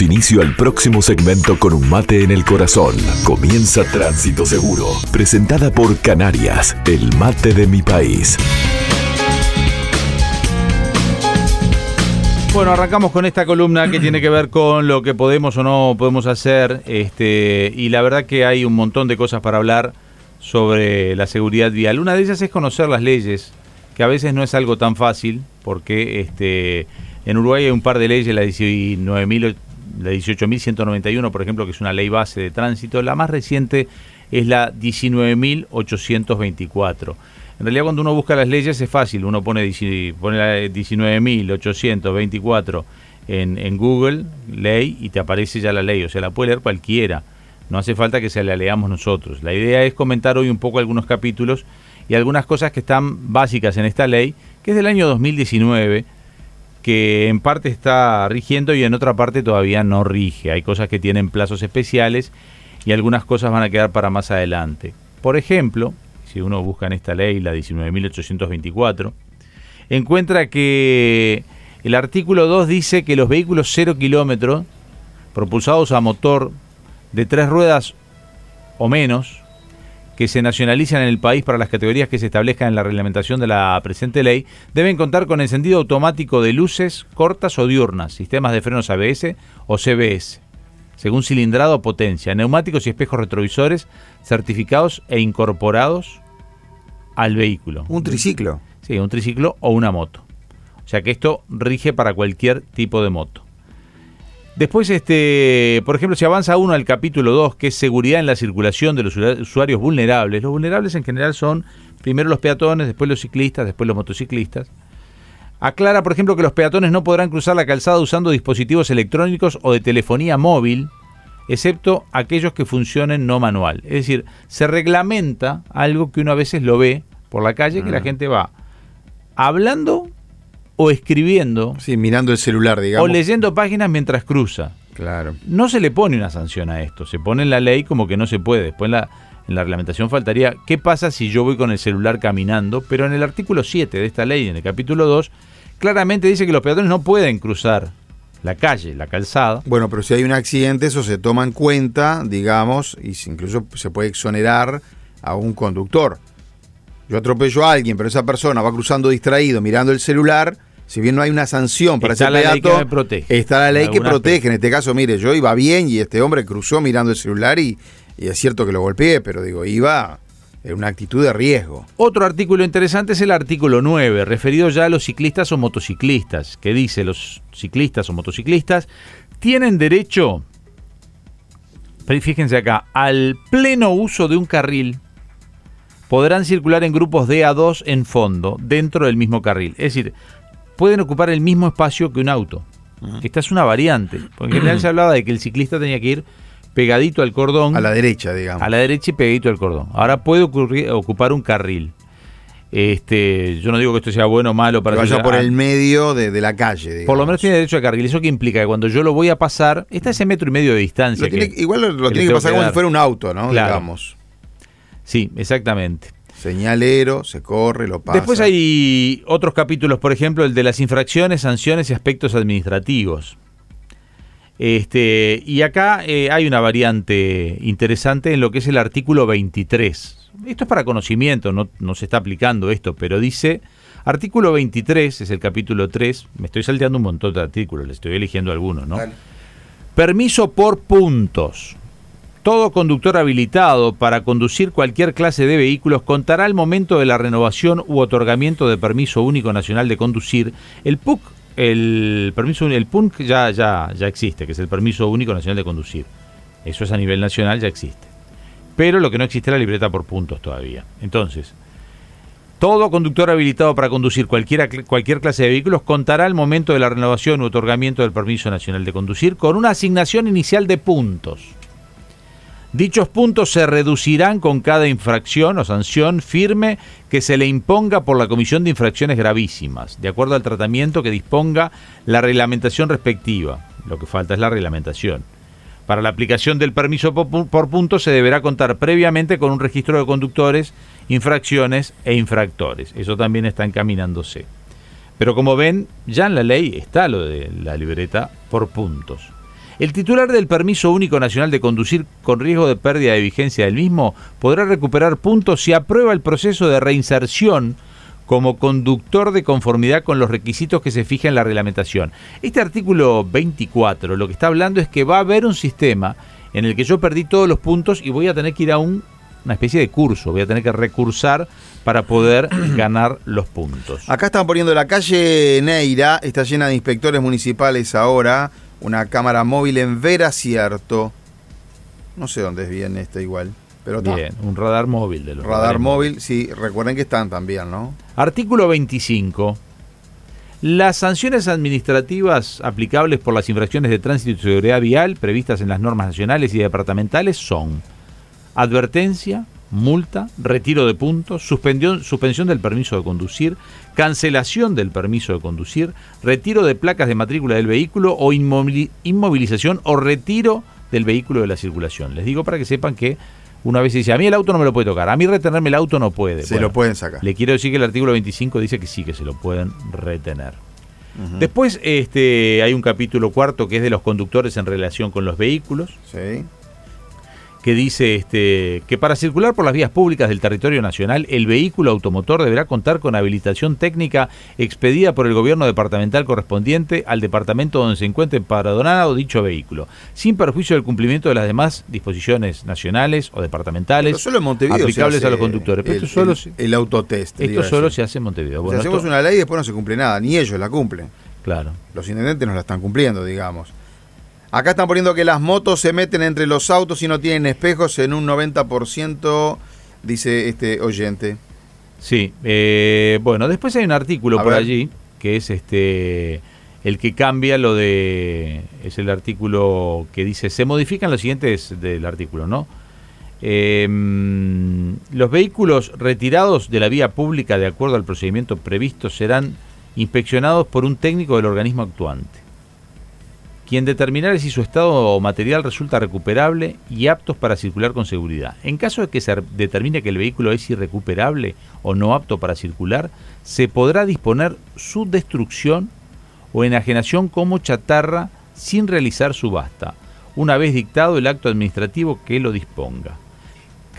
Inicio al próximo segmento con un mate en el corazón. Comienza Tránsito Seguro, presentada por Canarias, el mate de mi país. Bueno, arrancamos con esta columna que tiene que ver con lo que podemos o no podemos hacer. Este, y la verdad que hay un montón de cosas para hablar sobre la seguridad vial. Una de ellas es conocer las leyes, que a veces no es algo tan fácil, porque este, en Uruguay hay un par de leyes, la 18.191, por ejemplo, que es una ley base de tránsito. La más reciente es la 19.824. En realidad cuando uno busca las leyes es fácil, uno pone, pone la 19.824 en, en Google, ley, y te aparece ya la ley, o sea, la puede leer cualquiera. No hace falta que se la leamos nosotros. La idea es comentar hoy un poco algunos capítulos y algunas cosas que están básicas en esta ley, que es del año 2019 que en parte está rigiendo y en otra parte todavía no rige. Hay cosas que tienen plazos especiales y algunas cosas van a quedar para más adelante. Por ejemplo, si uno busca en esta ley, la 19.824, encuentra que el artículo 2 dice que los vehículos 0 kilómetros propulsados a motor de tres ruedas o menos que se nacionalizan en el país para las categorías que se establezcan en la reglamentación de la presente ley, deben contar con encendido automático de luces cortas o diurnas, sistemas de frenos ABS o CBS, según cilindrado o potencia, neumáticos y espejos retrovisores certificados e incorporados al vehículo. Un triciclo. Sí, un triciclo o una moto. O sea que esto rige para cualquier tipo de moto. Después, este, por ejemplo, si avanza uno al capítulo 2, que es seguridad en la circulación de los usuarios vulnerables. Los vulnerables en general son primero los peatones, después los ciclistas, después los motociclistas. Aclara, por ejemplo, que los peatones no podrán cruzar la calzada usando dispositivos electrónicos o de telefonía móvil, excepto aquellos que funcionen no manual. Es decir, se reglamenta algo que uno a veces lo ve por la calle, que la gente va hablando o escribiendo. Sí, mirando el celular, digamos. O leyendo páginas mientras cruza. Claro. No se le pone una sanción a esto. Se pone en la ley como que no se puede. Después en la, en la reglamentación faltaría qué pasa si yo voy con el celular caminando. Pero en el artículo 7 de esta ley, en el capítulo 2, claramente dice que los peatones no pueden cruzar la calle, la calzada. Bueno, pero si hay un accidente, eso se toma en cuenta, digamos, y incluso se puede exonerar a un conductor. Yo atropello a alguien, pero esa persona va cruzando distraído, mirando el celular si bien no hay una sanción para está ese la peatón, ley que me protege. está la ley que protege. En este caso, mire, yo iba bien y este hombre cruzó mirando el celular y, y es cierto que lo golpeé, pero digo, iba en una actitud de riesgo. Otro artículo interesante es el artículo 9, referido ya a los ciclistas o motociclistas, que dice los ciclistas o motociclistas tienen derecho, fíjense acá, al pleno uso de un carril. Podrán circular en grupos de a 2 en fondo, dentro del mismo carril. Es decir, pueden ocupar el mismo espacio que un auto. Esta es una variante. Porque en general se hablaba de que el ciclista tenía que ir pegadito al cordón. A la derecha, digamos. A la derecha y pegadito al cordón. Ahora puede ocurrir- ocupar un carril. Este, yo no digo que esto sea bueno o malo para Que vaya por el medio de, de la calle, digamos. Por lo menos tiene derecho a carril. ¿Eso qué implica? Que cuando yo lo voy a pasar, está ese metro y medio de distancia. Lo tiene- que- igual lo, lo que tiene que pasar como si fuera un auto, ¿no? Claro. Digamos. Sí, exactamente. Señalero, se corre, lo pasa. Después hay otros capítulos, por ejemplo, el de las infracciones, sanciones y aspectos administrativos. Este, y acá eh, hay una variante interesante en lo que es el artículo 23. Esto es para conocimiento, no, no se está aplicando esto, pero dice, artículo 23, es el capítulo 3, me estoy salteando un montón de artículos, le estoy eligiendo algunos, ¿no? Permiso por puntos. Todo conductor habilitado para conducir cualquier clase de vehículos contará al momento de la renovación u otorgamiento de permiso único nacional de conducir. El PUC, el permiso el PUNC ya, ya, ya existe, que es el permiso único nacional de conducir. Eso es a nivel nacional, ya existe. Pero lo que no existe es la libreta por puntos todavía. Entonces, todo conductor habilitado para conducir cualquiera, cualquier clase de vehículos contará al momento de la renovación u otorgamiento del permiso nacional de conducir con una asignación inicial de puntos. Dichos puntos se reducirán con cada infracción o sanción firme que se le imponga por la Comisión de Infracciones Gravísimas, de acuerdo al tratamiento que disponga la reglamentación respectiva. Lo que falta es la reglamentación. Para la aplicación del permiso por pu- por puntos se deberá contar previamente con un registro de conductores, infracciones e infractores. Eso también está encaminándose. Pero como ven, ya en la ley está lo de la libreta por puntos. El titular del permiso único nacional de conducir con riesgo de pérdida de vigencia del mismo podrá recuperar puntos si aprueba el proceso de reinserción como conductor de conformidad con los requisitos que se fija en la reglamentación. Este artículo 24 lo que está hablando es que va a haber un sistema en el que yo perdí todos los puntos y voy a tener que ir a un, una especie de curso, voy a tener que recursar para poder ganar los puntos. Acá están poniendo la calle Neira, está llena de inspectores municipales ahora, una cámara móvil en Vera Cierto. No sé dónde es bien esta igual. Pero Bien, un radar móvil de los Radar móvil, sí, recuerden que están también, ¿no? Artículo 25. Las sanciones administrativas aplicables por las infracciones de tránsito y seguridad vial previstas en las normas nacionales y departamentales son advertencia, multa, retiro de puntos, suspensión, suspensión del permiso de conducir, cancelación del permiso de conducir, retiro de placas de matrícula del vehículo o inmovilización o retiro del vehículo de la circulación. Les digo para que sepan que una vez dice, a mí el auto no me lo puede tocar, a mí retenerme el auto no puede. Se lo pueden sacar. Le quiero decir que el artículo 25 dice que sí, que se lo pueden retener. Después este, hay un capítulo cuarto que es de los conductores en relación con los vehículos. Sí que dice este, que para circular por las vías públicas del territorio nacional, el vehículo automotor deberá contar con habilitación técnica expedida por el gobierno departamental correspondiente al departamento donde se encuentre empadronado dicho vehículo, sin perjuicio del cumplimiento de las demás disposiciones nacionales o departamentales aplicables a los conductores. el, esto solo, el, autotest. Esto solo se hace en Montevideo. si hacemos una ley y después no se cumple nada, ni ellos la cumplen. Claro. Los intendentes no la están cumpliendo, digamos. Acá están poniendo que las motos se meten entre los autos y no tienen espejos en un 90%, dice este oyente. Sí, eh, bueno, después hay un artículo por allí que es este el que cambia lo de es el artículo que dice se modifican los siguientes del artículo, ¿no? Em, los vehículos retirados de la vía pública de acuerdo al procedimiento previsto serán inspeccionados por un técnico del organismo actuante quien determinará si su estado material resulta recuperable y aptos para circular con seguridad. En caso de que se determine que el vehículo es irrecuperable o no apto para circular, se podrá disponer su destrucción o enajenación como chatarra sin realizar subasta, una vez dictado el acto administrativo que lo disponga.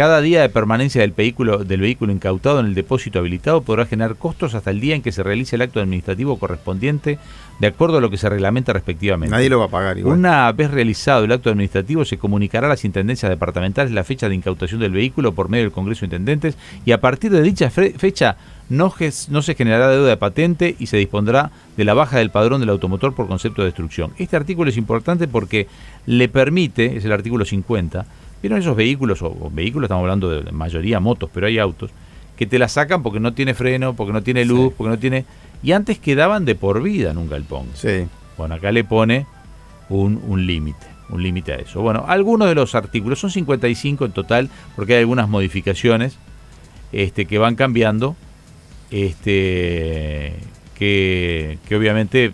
Cada día de permanencia del vehículo, del vehículo incautado en el depósito habilitado podrá generar costos hasta el día en que se realice el acto administrativo correspondiente de acuerdo a lo que se reglamenta respectivamente. Nadie lo va a pagar igual. Una vez realizado el acto administrativo se comunicará a las intendencias departamentales la fecha de incautación del vehículo por medio del Congreso de Intendentes y a partir de dicha fecha no, no, se generará deuda de patente y se dispondrá de la baja del padrón del automotor por concepto de destrucción. Este artículo es importante porque le permite, es el artículo 50, ¿Vieron esos vehículos, o, vehículos, estamos hablando de mayoría motos, pero hay autos, que te la sacan porque no tiene freno, porque no tiene luz, porque no tiene... Y antes quedaban de por vida en un galpón. Sí. Bueno, acá le pone un, un límite, un límite a eso. Bueno, algunos de los artículos, son 55 en total, porque hay algunas modificaciones este, que van cambiando, este, que, que obviamente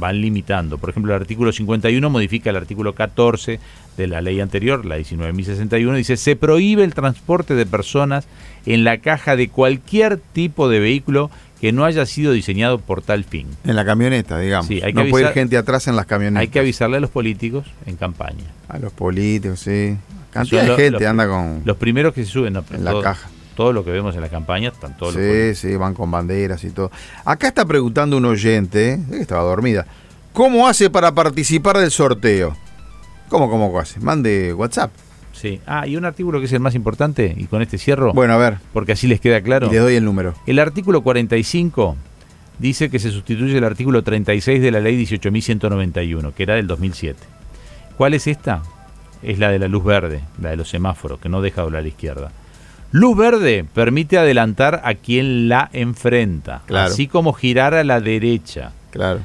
van limitando. Por ejemplo, el artículo 51 modifica el artículo 14 de la ley anterior, la 19.061, dice, se prohíbe el transporte de personas en la caja de cualquier tipo de vehículo que no haya sido diseñado por tal fin. En la camioneta, digamos. Sí, hay que no puede ir gente atrás en las camionetas. Hay que avisarle a los políticos en campaña. A los políticos, sí. Cantidad de gente anda con... Los primeros que se suben en la caja. Todo lo que vemos en la campaña están todos Sí, sí, van con banderas y todo. Acá está preguntando un oyente, eh, estaba dormida, ¿cómo hace para participar del sorteo? ¿Cómo, cómo hace? Mande WhatsApp. Sí. Ah, y un artículo que es el más importante, y con este cierro. Bueno, a ver. Porque así les queda claro. Y les doy el número. El artículo 45 dice que se sustituye el artículo 36 de la ley 18.191, que era del 2007. ¿Cuál es esta? Es la de la luz verde, la de los semáforos, que no deja doblar a la izquierda. Luz verde permite adelantar a quien la enfrenta, así como girar a la derecha. Claro.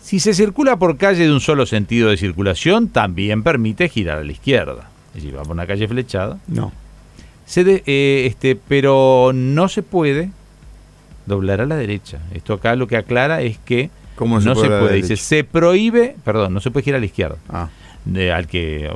Si se circula por calle de un solo sentido de circulación, también permite girar a la izquierda. Es decir, va por una calle flechada. No. Se eh, este, pero no se puede doblar a la derecha. Esto acá lo que aclara es que no se puede. Dice, se prohíbe, perdón, no se puede girar a la izquierda. Ah. al que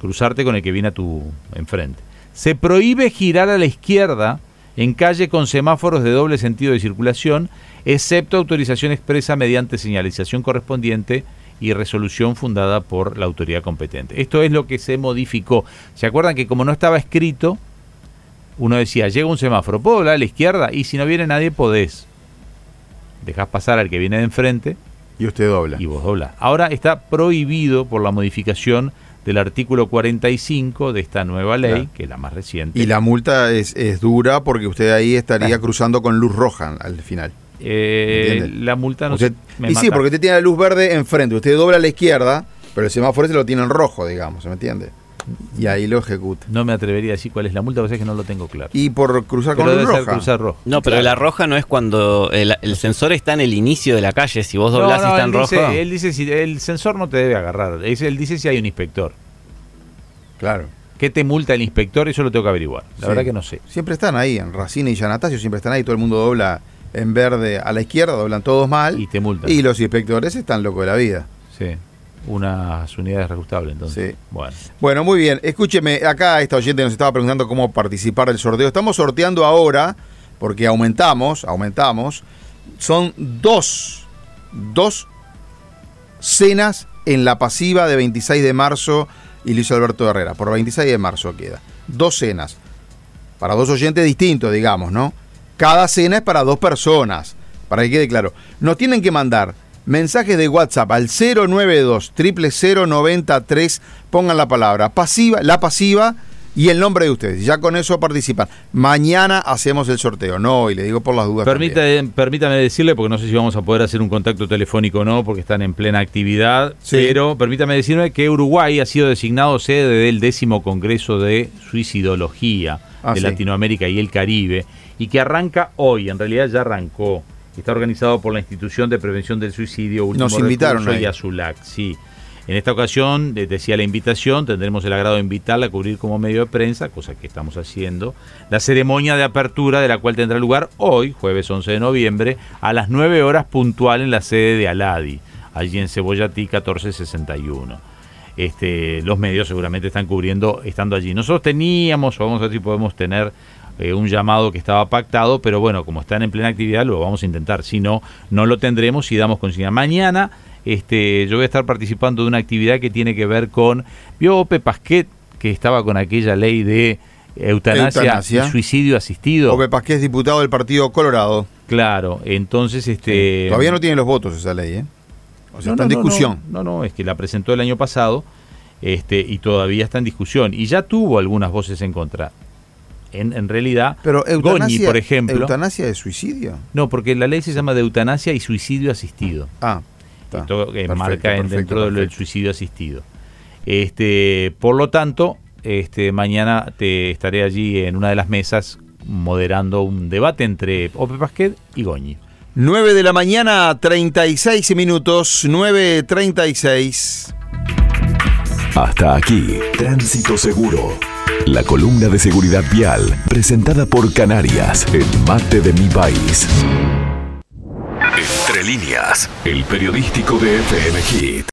cruzarte con el que viene a tu enfrente. Se prohíbe girar a la izquierda en calle con semáforos de doble sentido de circulación, excepto autorización expresa mediante señalización correspondiente y resolución fundada por la autoridad competente. Esto es lo que se modificó. ¿Se acuerdan que como no estaba escrito, uno decía, llega un semáforo, ¿puedo doblar a la izquierda? Y si no viene nadie, podés. Dejás pasar al que viene de enfrente. Y usted dobla. Y vos dobla. Ahora está prohibido por la modificación del artículo 45 de esta nueva ley, Claro. que es la más reciente. Y la multa es, es dura porque usted ahí estaría cruzando con luz roja al final. Eh, la multa no Usted- se- me y sí, porque usted tiene la luz verde enfrente, usted dobla a la izquierda, pero el semáforo se lo tiene en rojo, digamos, ¿se me entiende? Y ahí lo ejecuta. No me atrevería a decir cuál es la multa, porque es que no lo tengo claro. Y por cruzar Pero con debe luz ser roja. cruzar rojo. No, pero la roja no es cuando el, el sensor está en el inicio de la calle. Si vos doblás No, y está en rojo. dice, él dice si el sensor no te debe agarrar. Es- Él dice si hay un inspector. Claro. ¿Qué te multa el inspector? Eso lo tengo que averiguar. La Sí. verdad que no sé. Siempre están ahí, en Racine y Yanatacio siempre están ahí, todo el mundo dobla en verde a la izquierda, doblan todos mal. Y te multan. Y los inspectores están locos de la vida. Sí. Unas unidades reajustables, entonces. Sí. Bueno. Bueno, muy bien. Escúcheme, acá esta oyente nos estaba preguntando cómo participar del sorteo. Estamos sorteando ahora, porque aumentamos, aumentamos. Son dos, dos cenas en la pasiva de 26 de marzo y Luis Alberto Herrera. Por 26 de marzo queda. Dos cenas. Para dos oyentes distintos, digamos, ¿no? Cada cena es para dos personas. Para que quede claro. Nos tienen que mandar mensajes de WhatsApp al 092 0093 Pongan la palabra pasiva, la pasiva y el nombre de ustedes. Ya con eso participan. Mañana hacemos el sorteo. No hoy, le digo por las dudas. Permita- permítame decirle, porque no sé si vamos a poder hacer un contacto telefónico o no, porque están en plena actividad, Sí. pero permítame decirme que Uruguay ha sido designado sede del décimo Congreso de Suicidología Ah, de sí. Latinoamérica y el Caribe, y que arranca hoy, en realidad ya arrancó. Está organizado por la Institución de Prevención del Suicidio, Último Nos invitaron ahí. y Azulac, sí. En esta ocasión, decía la invitación, tendremos el agrado de invitarla a cubrir como medio de prensa, cosa que estamos haciendo, la ceremonia de apertura de la cual tendrá lugar hoy, jueves 11 de noviembre, a las 9 horas puntual en la sede de Aladi, allí en Cebollatí 1461. Este, los medios seguramente están cubriendo estando allí. Nosotros teníamos, vamos a ver si podemos tener eh, un llamado que estaba pactado, pero bueno, como están en plena actividad, lo vamos a intentar. Si no, no lo tendremos y damos consigna. Mañana este, yo voy a estar participando de una actividad que tiene que ver con. ¿Vio Ope Pasquet, que estaba con aquella ley de eutanasia, Eutanasia. y suicidio asistido? Ope Pasqué es diputado del Partido Colorado. Claro, entonces este. Todavía no tiene los votos esa ley, ¿eh? O sea, No, está en no, no, discusión. No, no, es que la presentó el año pasado este, y todavía está en discusión. Y ya tuvo algunas voces en contra. En, en realidad, Pero Goñi, por ejemplo. ¿Eutanasia es suicidio? No, porque la ley se llama de eutanasia y suicidio asistido. Ah, está. Esto eh, Perfecto, marca perfecto, dentro del suicidio asistido. Este, por lo tanto, este, mañana te estaré allí en una de las mesas moderando un debate entre Ope Pasquet y Goñi. 9 de la mañana, 36 minutos, 9.36. Hasta aquí, Tránsito Seguro. La columna de seguridad vial, presentada por Canarias, el mate de mi país. Entre líneas, el periodístico de FM.